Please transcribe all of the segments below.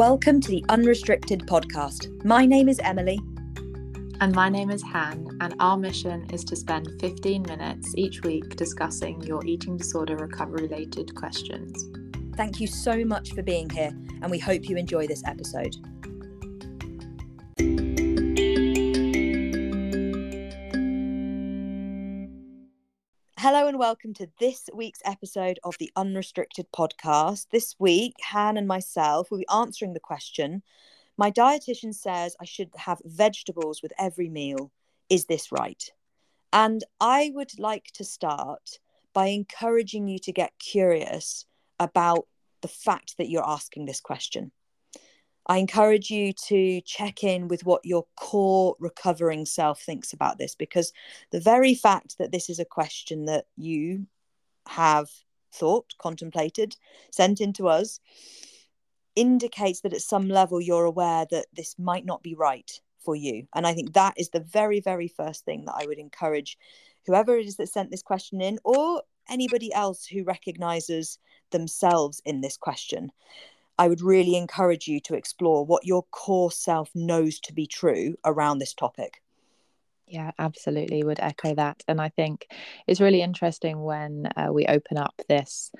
Welcome to the Unrestricted podcast. My name is Emily. And my name is Han, and our mission is to spend 15 minutes each week discussing your eating disorder recovery related questions. Thank you so much for being here, and we hope you enjoy this episode. Welcome to this week's episode of the Unrestricted podcast. This week, Han and myself will be answering the question My dietitian says I should have vegetables with every meal. Is this right? And I would like to start by encouraging you to get curious about the fact that you're asking this question. I encourage you to check in with what your core recovering self thinks about this because the very fact that this is a question that you have thought, contemplated, sent into us indicates that at some level you're aware that this might not be right for you. And I think that is the very, very first thing that I would encourage whoever it is that sent this question in or anybody else who recognizes themselves in this question I would really encourage you to explore what your core self knows to be true around this topic. Yeah, absolutely. Would echo that. And I think it's really interesting when uh, we open up this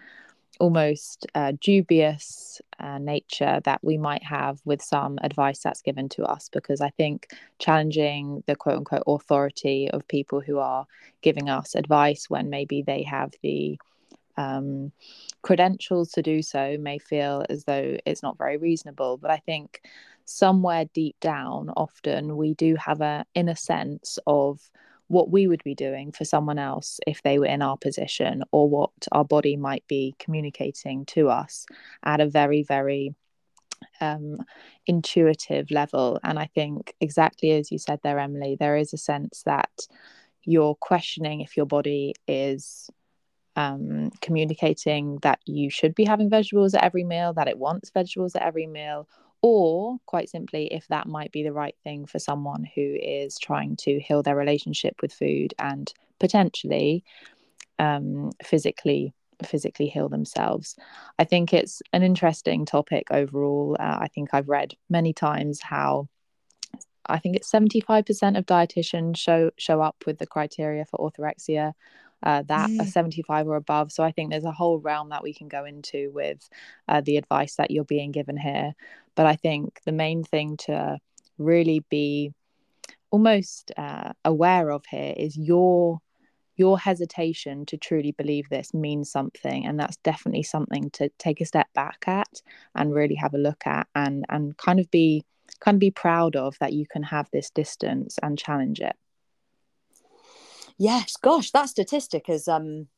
almost uh, dubious uh, nature that we might have with some advice that's given to us because I think challenging the quote unquote authority of people who are giving us advice when maybe they have the um, credentials to do so may feel as though it's not very reasonable. But I think somewhere deep down, often we do have a inner sense of what we would be doing for someone else if they were in our position or what our body might be communicating to us at a very, very um, intuitive level. And I think, exactly as you said there, Emily, there is a sense that you're questioning if your body is um, communicating that you should be having vegetables at every meal, that it wants vegetables at every meal, or quite simply, if that might be the right thing for someone who is trying to heal their relationship with food and potentially um, physically physically heal themselves. I think it's an interesting topic overall. Uh, I think I've read many times how I think it's 75% of dietitians show show up with the criteria for orthorexia uh, that mm. 75 or above. So I think there's a whole realm that we can go into with uh, the advice that you're being given here. But I think the main thing to really be almost uh, aware of here is your your hesitation to truly believe this means something and that's definitely something to take a step back at and really have a look at and and kind of be kind of be proud of that you can have this distance and challenge it Yes, gosh, that statistic has um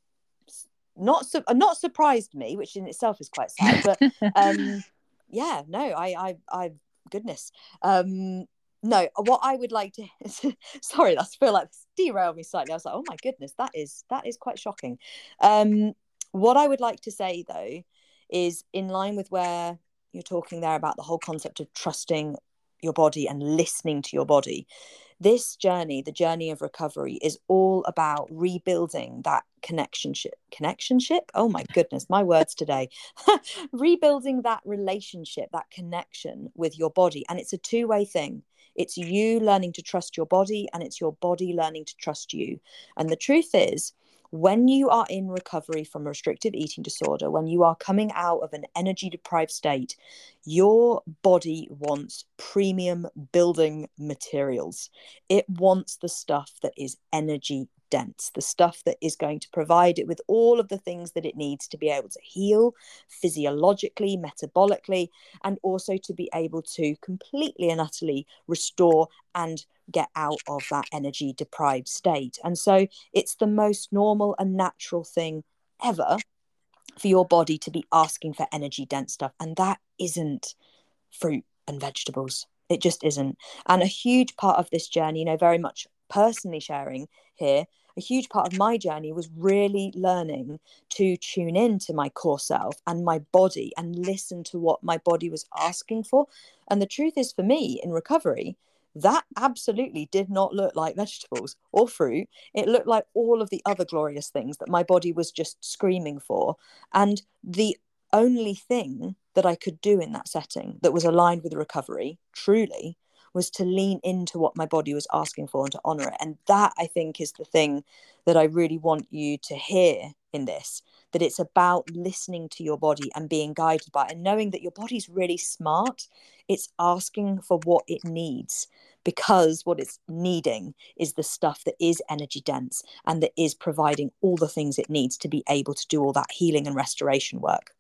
not su- uh, not surprised me, which in itself is quite sad. But um, yeah, no, I, I, I, goodness, um, no. What I would like to, sorry, that's feel like derailed me slightly. I was like, oh my goodness, that is that is quite shocking. Um, what I would like to say though is in line with where you're talking there about the whole concept of trusting your body and listening to your body this journey, the journey of recovery, is all about rebuilding that connectionship. Connectionship? Oh my goodness, my words today. rebuilding that relationship, that connection with your body. And it's a two way thing. It's you learning to trust your body, and it's your body learning to trust you. And the truth is, when you are in recovery from restrictive eating disorder, when you are coming out of an energy deprived state, your body wants premium building materials. It wants the stuff that is energy dense, the stuff that is going to provide it with all of the things that it needs to be able to heal physiologically, metabolically, and also to be able to completely and utterly restore and get out of that energy deprived state. And so it's the most normal and natural thing ever for your body to be asking for energy dense stuff. And that isn't fruit and vegetables. It just isn't. And a huge part of this journey, you know, very much personally sharing here, a huge part of my journey was really learning to tune in to my core self and my body and listen to what my body was asking for. And the truth is, for me in recovery, that absolutely did not look like vegetables or fruit. It looked like all of the other glorious things that my body was just screaming for. And the only thing that I could do in that setting that was aligned with recovery, truly, was to lean into what my body was asking for and to honor it. And that I think is the thing that I really want you to hear in this that it's about listening to your body and being guided by it and knowing that your body's really smart. It's asking for what it needs because what it's needing is the stuff that is energy dense and that is providing all the things it needs to be able to do all that healing and restoration work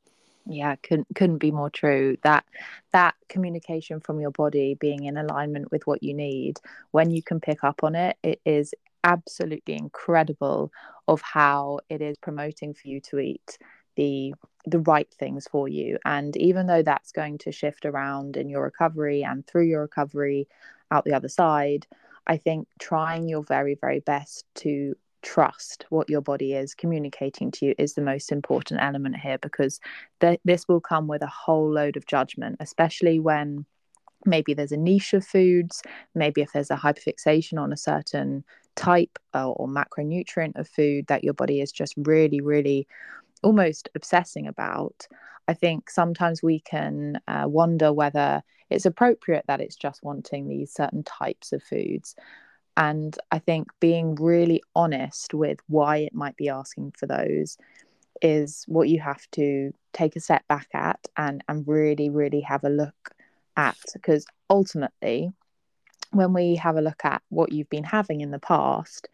yeah couldn't couldn't be more true. That that communication from your body being in alignment with what you need when you can pick up on it it is absolutely incredible of how it is promoting for you to eat the the right things for you. And even though that's going to shift around in your recovery and through your recovery out the other side i think trying your very very best to trust what your body is communicating to you is the most important element here because th- this will come with a whole load of judgment especially when maybe there's a niche of foods maybe if there's a hyperfixation on a certain type or, or macronutrient of food that your body is just really really almost obsessing about. I think sometimes we can uh, wonder whether it's appropriate that it's just wanting these certain types of foods and I think being really honest with why it might be asking for those is what you have to take a step back at and, and really, really have a look at. Because ultimately, when we have a look at what you've been having in the past,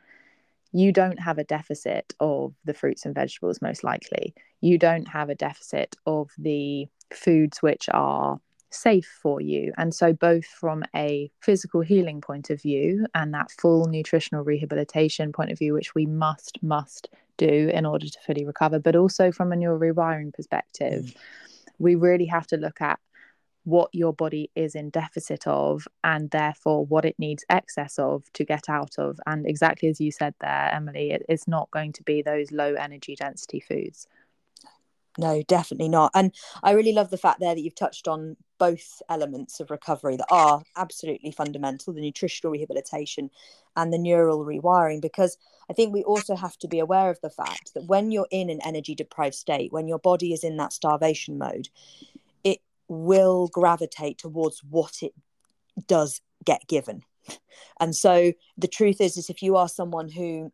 you don't have a deficit of the fruits and vegetables, most likely. You don't have a deficit of the foods which are safe for you. And so, both from a physical healing point of view and that full nutritional rehabilitation point of view, which we must, must do in order to fully recover, but also from a neural rewiring perspective, mm. we really have to look at what your body is in deficit of and therefore what it needs excess of to get out of. And exactly as you said there, Emily, it, it's not going to be those low energy density foods no definitely not. And i really love the fact there that you've touched on both elements of recovery that are absolutely fundamental the nutritional rehabilitation and the neural rewiring because i think we also have to be aware of the fact that when you're in an energy deprived state when your body is in that starvation mode it will gravitate towards what it does get given. And so the truth is is if you are someone who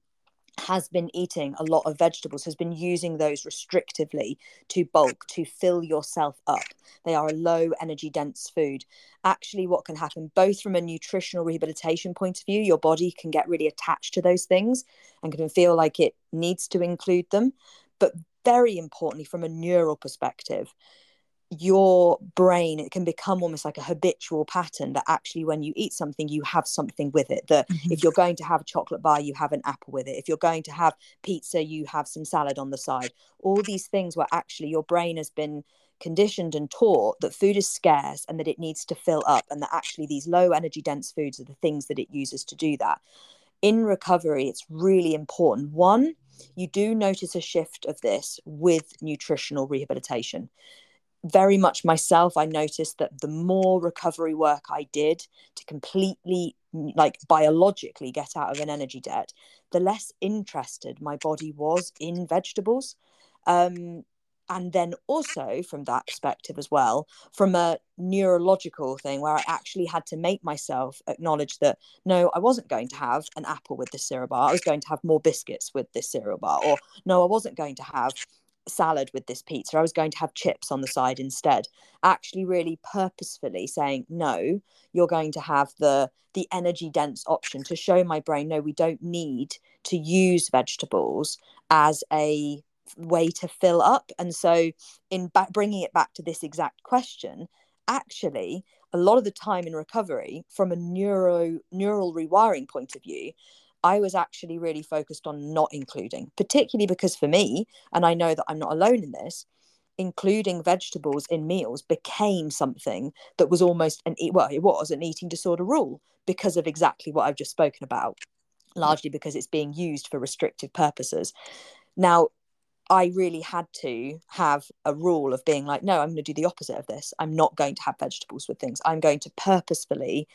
has been eating a lot of vegetables, has been using those restrictively to bulk, to fill yourself up. They are a low energy dense food. Actually, what can happen, both from a nutritional rehabilitation point of view, your body can get really attached to those things and can feel like it needs to include them. But very importantly, from a neural perspective, your brain it can become almost like a habitual pattern that actually when you eat something you have something with it that mm-hmm. if you're going to have a chocolate bar you have an apple with it. If you're going to have pizza you have some salad on the side. All these things where actually your brain has been conditioned and taught that food is scarce and that it needs to fill up and that actually these low energy dense foods are the things that it uses to do that. In recovery it's really important. One you do notice a shift of this with nutritional rehabilitation very much myself, I noticed that the more recovery work I did to completely, like biologically, get out of an energy debt, the less interested my body was in vegetables. Um, and then also from that perspective as well, from a neurological thing where I actually had to make myself acknowledge that no, I wasn't going to have an apple with this cereal bar. I was going to have more biscuits with this cereal bar, or no, I wasn't going to have salad with this pizza. I was going to have chips on the side instead. Actually, really purposefully saying, no, you're going to have the the energy dense option to show my brain, no, we don't need to use vegetables as a way to fill up. And so, in back, bringing it back to this exact question, actually, a lot of the time in recovery, from a neuro neural rewiring point of view, I was actually really focused on not including, particularly because for me, and I know that I'm not alone in this, including vegetables in meals became something that was almost an well, it was an eating disorder rule because of exactly what I've just spoken about, largely because it's being used for restrictive purposes. Now, I really had to have a rule of being like, no, I'm going to do the opposite of this. I'm not going to have vegetables with things. I'm going to purposefully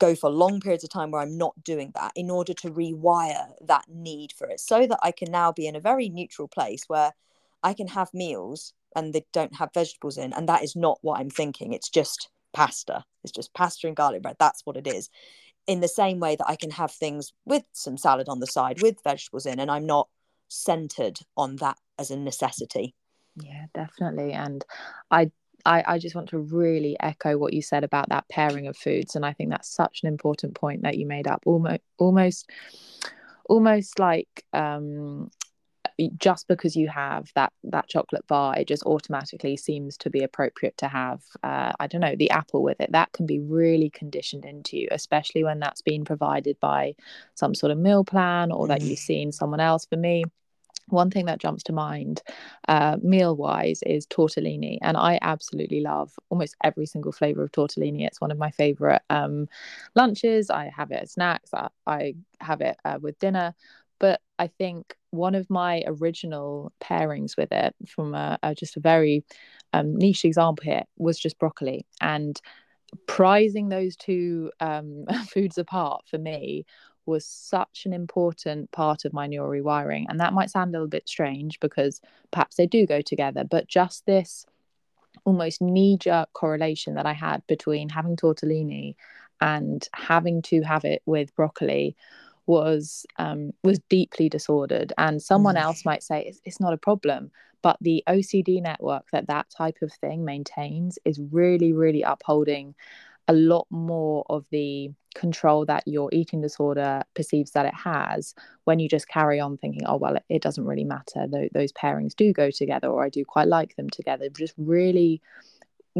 go for long periods of time where I'm not doing that in order to rewire that need for it so that I can now be in a very neutral place where I can have meals and they don't have vegetables in and that is not what i'm thinking. It's just pasta. It's just pasta and garlic bread. That's what it is. In the same way that i can have things with some salad on the side with vegetables in and i'm not centered on that as a necessity. Yeah definitely. And i I, I just want to really echo what you said about that pairing of foods and i think that's such an important point that you made up. Almost almost almost like um just because you have that that chocolate bar it just automatically seems to be appropriate to have uh, i don't know the apple with it. That can be really conditioned into you especially when that's been provided by some sort of meal plan or that you've mm. seen someone else. For me one thing that jumps to mind uh, meal wise is tortellini and i absolutely love almost every single flavor of tortellini. It's one of my favorite um, lunches. I have it as snacks. I, I have it uh, with dinner. But i think one of my original pairings with it from a, a just a very um, niche example here was just broccoli. And prizing those two um, foods apart for me was such an important part of my neural rewiring. And that might sound a little bit strange because perhaps they do go together, but just this almost knee jerk correlation that I had between having tortellini and having to have it with broccoli was um, was deeply disordered and someone mm. else might say it's, it's not a problem but the ocd network that that type of thing maintains is really really upholding a lot more of the control that your eating disorder perceives that it has when you just carry on thinking oh well it, it doesn't really matter. Th- those pairings do go together or i do quite like them together. Just really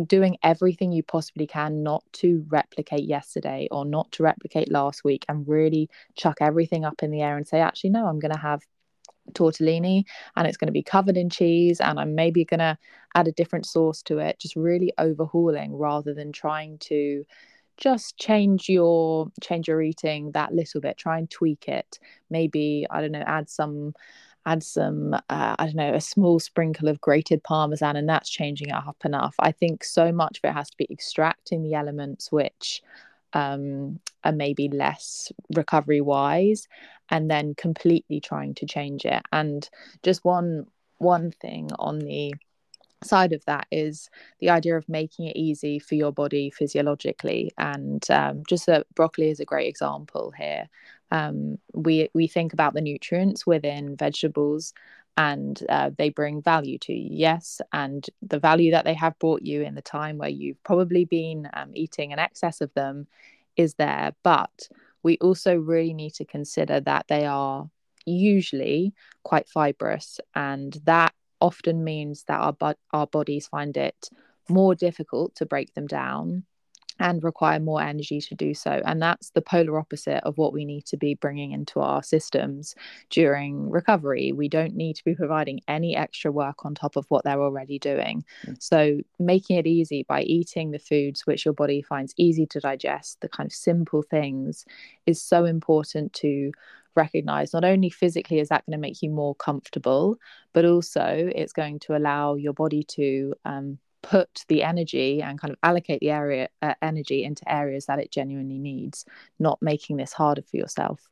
doing everything you possibly can not to replicate yesterday or not to replicate last week and really chuck everything up in the air and say actually no i'm going to have tortellini and it's going to be covered in cheese and I'm maybe going to add a different sauce to it. Just really overhauling rather than trying to just change your change your eating that little bit try and tweak it. Maybe I don't know add some add some uh, I don't know a small sprinkle of grated parmesan and that's changing it up enough. I think so much of it has to be extracting the elements which um, are maybe less recovery wise and then completely trying to change it. And just one one thing on the side of that is the idea of making it easy for your body physiologically. And um, just a, broccoli is a great example here. Um, we we think about the nutrients within vegetables and uh, they bring value to you yes. And the value that they have brought you in the time where you've probably been um, eating an excess of them is there. But we also really need to consider that they are usually quite fibrous and that often means that our, bo- our bodies find it more difficult to break them down and require more energy to do so. And that's the polar opposite of what we need to be bringing into our systems during recovery. We don't need to be providing any extra work on top of what they're already doing. Mm. So, making it easy by eating the foods which your body finds easy to digest, the kind of simple things, is so important to recognize not only physically is that going to make you more comfortable but also it's going to allow your body to um, put the energy and kind of allocate the area uh, energy into areas that it genuinely needs not making this harder for yourself.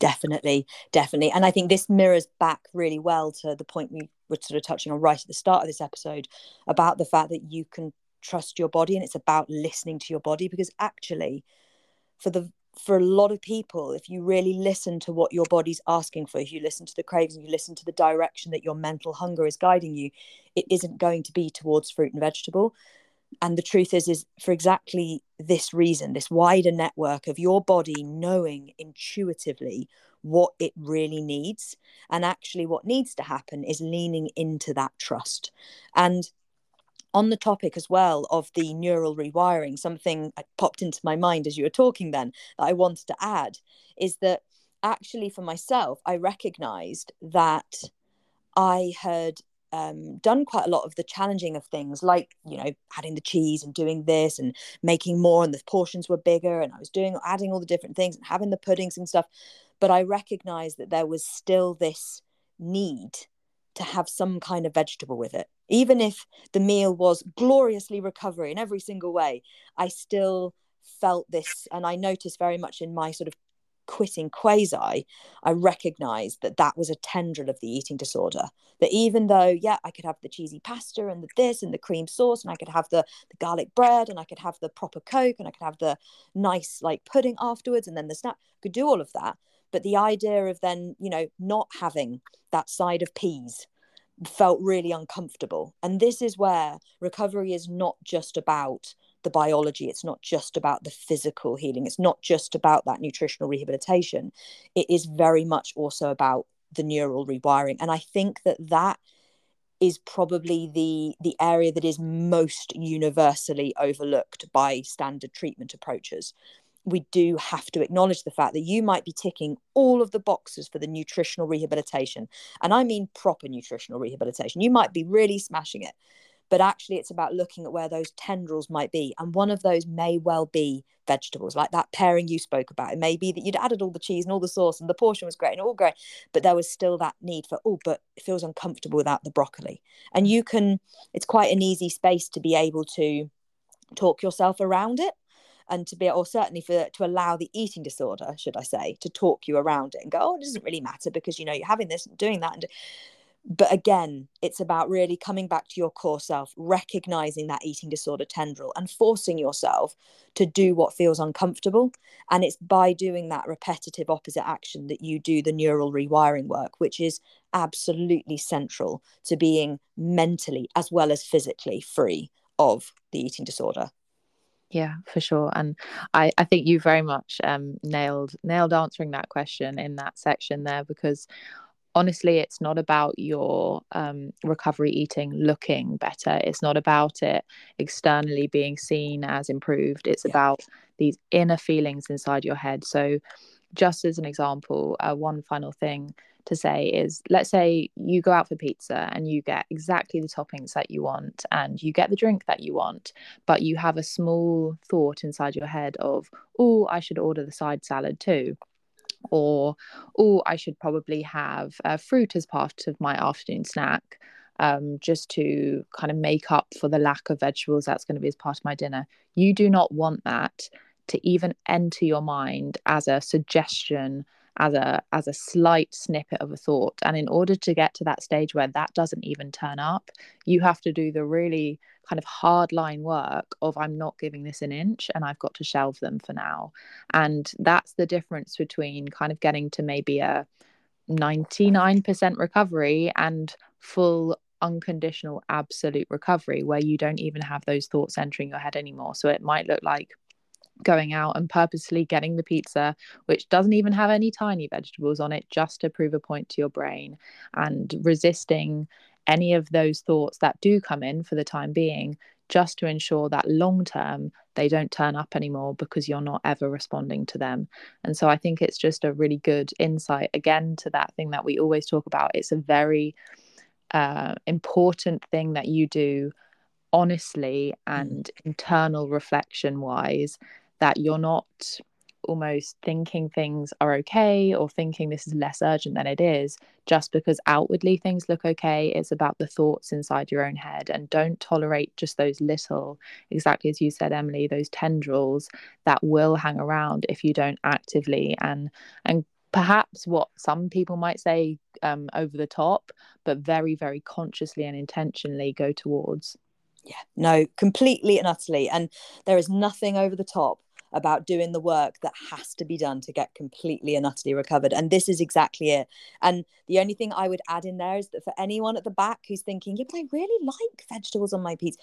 Definitely definitely. And i think this mirrors back really well to the point we were sort of touching on right at the start of this episode about the fact that you can trust your body and it's about listening to your body because actually for the for a lot of people, if you really listen to what your body's asking for, if you listen to the cravings, you listen to the direction that your mental hunger is guiding you, it isn't going to be towards fruit and vegetable. And the truth is, is for exactly this reason, this wider network of your body knowing intuitively what it really needs. And actually, what needs to happen is leaning into that trust. And on the topic as well of the neural rewiring, something popped into my mind as you were talking then that I wanted to add is that actually for myself, I recognized that I had um, done quite a lot of the challenging of things, like, you know, adding the cheese and doing this and making more, and the portions were bigger, and I was doing adding all the different things and having the puddings and stuff. But I recognized that there was still this need to have some kind of vegetable with it. Even if the meal was gloriously recovery in every single way, I still felt this. And I noticed very much in my sort of quitting quasi, I recognized that that was a tendril of the eating disorder. That even though, yeah, I could have the cheesy pasta and the this and the cream sauce, and I could have the, the garlic bread, and I could have the proper Coke, and I could have the nice like pudding afterwards, and then the snack, I could do all of that. But the idea of then, you know, not having that side of peas felt really uncomfortable. And this is where recovery is not just about the biology. It's not just about the physical healing. It's not just about that nutritional rehabilitation. It is very much also about the neural rewiring. And I think that that is probably the the area that is most universally overlooked by standard treatment approaches we do have to acknowledge the fact that you might be ticking all of the boxes for the nutritional rehabilitation. And i mean proper nutritional rehabilitation. You might be really smashing it but actually it's about looking at where those tendrils might be. And one of those may well be vegetables like that pairing you spoke about. It may be that you'd added all the cheese and all the sauce and the portion was great and all great but there was still that need for oh but it feels uncomfortable without the broccoli. And you can it's quite an easy space to be able to talk yourself around it and to be or certainly for to allow the eating disorder should i say to talk you around it and go oh it doesn't really matter because you know you're having this and doing that. And but again it's about really coming back to your core self recognizing that eating disorder tendril and forcing yourself to do what feels uncomfortable. And it's by doing that repetitive opposite action that you do the neural rewiring work which is absolutely central to being mentally as well as physically free of the eating disorder yeah for sure and i i think you very much um nailed nailed answering that question in that section there because honestly it's not about your um, recovery eating looking better it's not about it externally being seen as improved it's yeah. about these inner feelings inside your head so just as an example uh, one final thing to say is let's say you go out for pizza and you get exactly the toppings that you want and you get the drink that you want, but you have a small thought inside your head of, oh, I should order the side salad too. Or, oh, I should probably have uh, fruit as part of my afternoon snack. Um, just to kind of make up for the lack of vegetables that's going to be as part of my dinner. You do not want that to even enter your mind as a suggestion as a as a slight snippet of a thought. And in order to get to that stage where that doesn't even turn up you have to do the really kind of hard line work of i'm not giving this an inch and i've got to shelve them for now. And that's the difference between kind of getting to maybe a 99% recovery and full unconditional absolute recovery where you don't even have those thoughts entering your head anymore. So it might look like going out and purposely getting the pizza, which doesn't even have any tiny vegetables on it, just to prove a point to your brain and resisting any of those thoughts that do come in for the time being, just to ensure that long term they don't turn up anymore because you're not ever responding to them. And so I think it's just a really good insight again to that thing that we always talk about. It's a very uh, important thing that you do honestly mm. and internal reflection wise that you're not almost thinking things are okay or thinking this is less urgent than it is just because outwardly things look okay it's about the thoughts inside your own head. And don't tolerate just those little exactly as you said emily those tendrils that will hang around if you don't actively. And and perhaps what some people might say um, over the top but very very consciously and intentionally go towards yeah no completely and utterly and there is nothing over the top about doing the work that has to be done to get completely and utterly recovered. And this is exactly it. And the only thing I would add in there is that for anyone at the back who's thinking, yeah, but I really like vegetables on my pizza,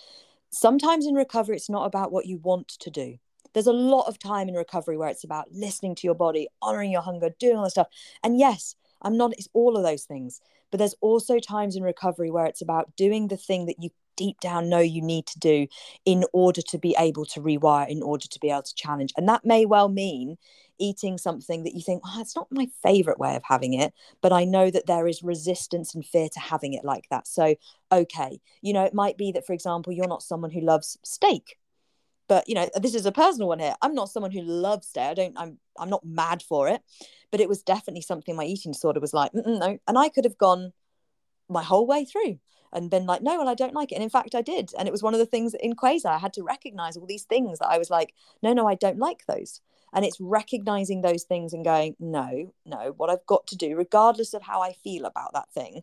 sometimes in recovery, it's not about what you want to do. There's a lot of time in recovery where it's about listening to your body, honoring your hunger, doing all the stuff. And yes, I'm not, it's all of those things. But there's also times in recovery where it's about doing the thing that you deep down know you need to do in order to be able to rewire, in order to be able to challenge. And that may well mean eating something that you think, oh, it's not my favorite way of having it, but I know that there is resistance and fear to having it like that. So, okay, you know, it might be that, for example, you're not someone who loves steak. But you know, this is a personal one here. I'm not someone who loves steak. I don't. I'm. I'm not mad for it, but it was definitely something my eating disorder was like. no, and I could have gone my whole way through and been like, no, well, I don't like it. And in fact, I did. And it was one of the things in quasi, I had to recognize all these things that I was like, no, no, I don't like those. And it's recognizing those things and going, no, no, what I've got to do, regardless of how I feel about that thing,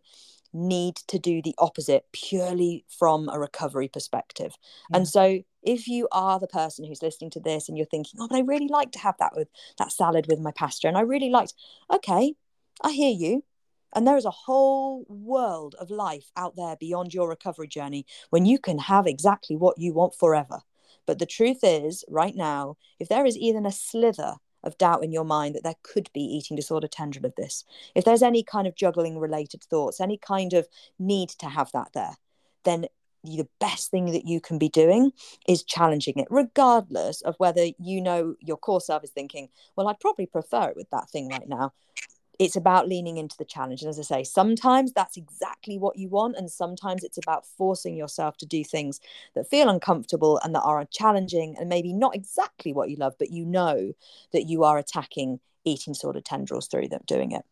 need to do the opposite purely from a recovery perspective. Yeah. And so if you are the person who's listening to this and you're thinking, oh, but I really like to have that with that salad with my pasta, and I really liked, okay, I hear you. And there is a whole world of life out there beyond your recovery journey when you can have exactly what you want forever. But the truth is, right now, if there is even a slither of doubt in your mind that there could be eating disorder tendril of this, if there's any kind of juggling related thoughts, any kind of need to have that there, then the best thing that you can be doing is challenging it, regardless of whether you know your core self is thinking, well, I'd probably prefer it with that thing right now it's about leaning into the challenge. And as I say, sometimes that's exactly what you want. And sometimes it's about forcing yourself to do things that feel uncomfortable and that are challenging and maybe not exactly what you love, but you know that you are attacking eating sort of tendrils through them doing it.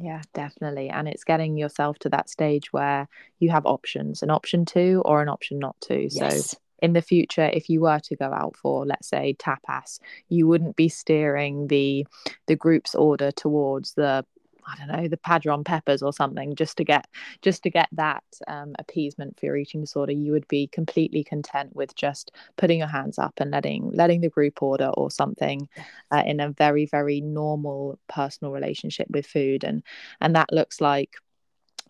Yeah, definitely. And it's getting yourself to that stage where you have options, an option to or an option not to. Yes. So in the future if you were to go out for let's say tapas you wouldn't be steering the the group's order towards the I don't know the padron peppers or something just to get just to get that um, appeasement for your eating disorder. You would be completely content with just putting your hands up and letting letting the group order or something uh, in a very very normal personal relationship with food. And and that looks like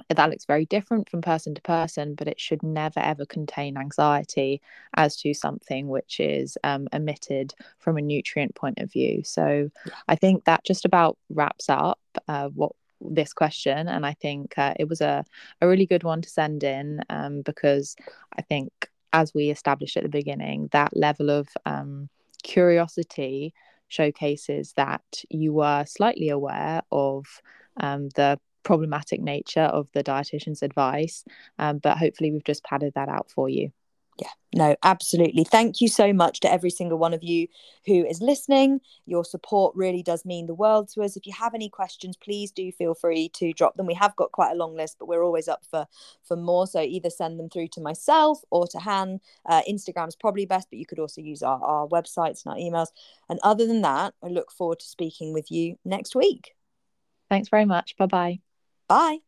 that looks very different from person to person, but it should never ever contain anxiety as to something which is um, emitted from a nutrient point of view. So I think that just about wraps up uh, what this question and i think uh, it was a, a really good one to send in um, because i think as we established at the beginning that level of um, curiosity showcases that you were slightly aware of um, the problematic nature of the dietitian's advice. Um, but hopefully, we've just padded that out for you. Yeah, no, absolutely. Thank you so much to every single one of you who is listening. Your support really does mean the world to us. If you have any questions, please do feel free to drop them. We have got quite a long list, but we're always up for for more. So either send them through to myself or to Han. Uh, Instagram is probably best, but you could also use our, our websites and our emails. And other than that, I look forward to speaking with you next week. Thanks very much. Bye bye. Bye.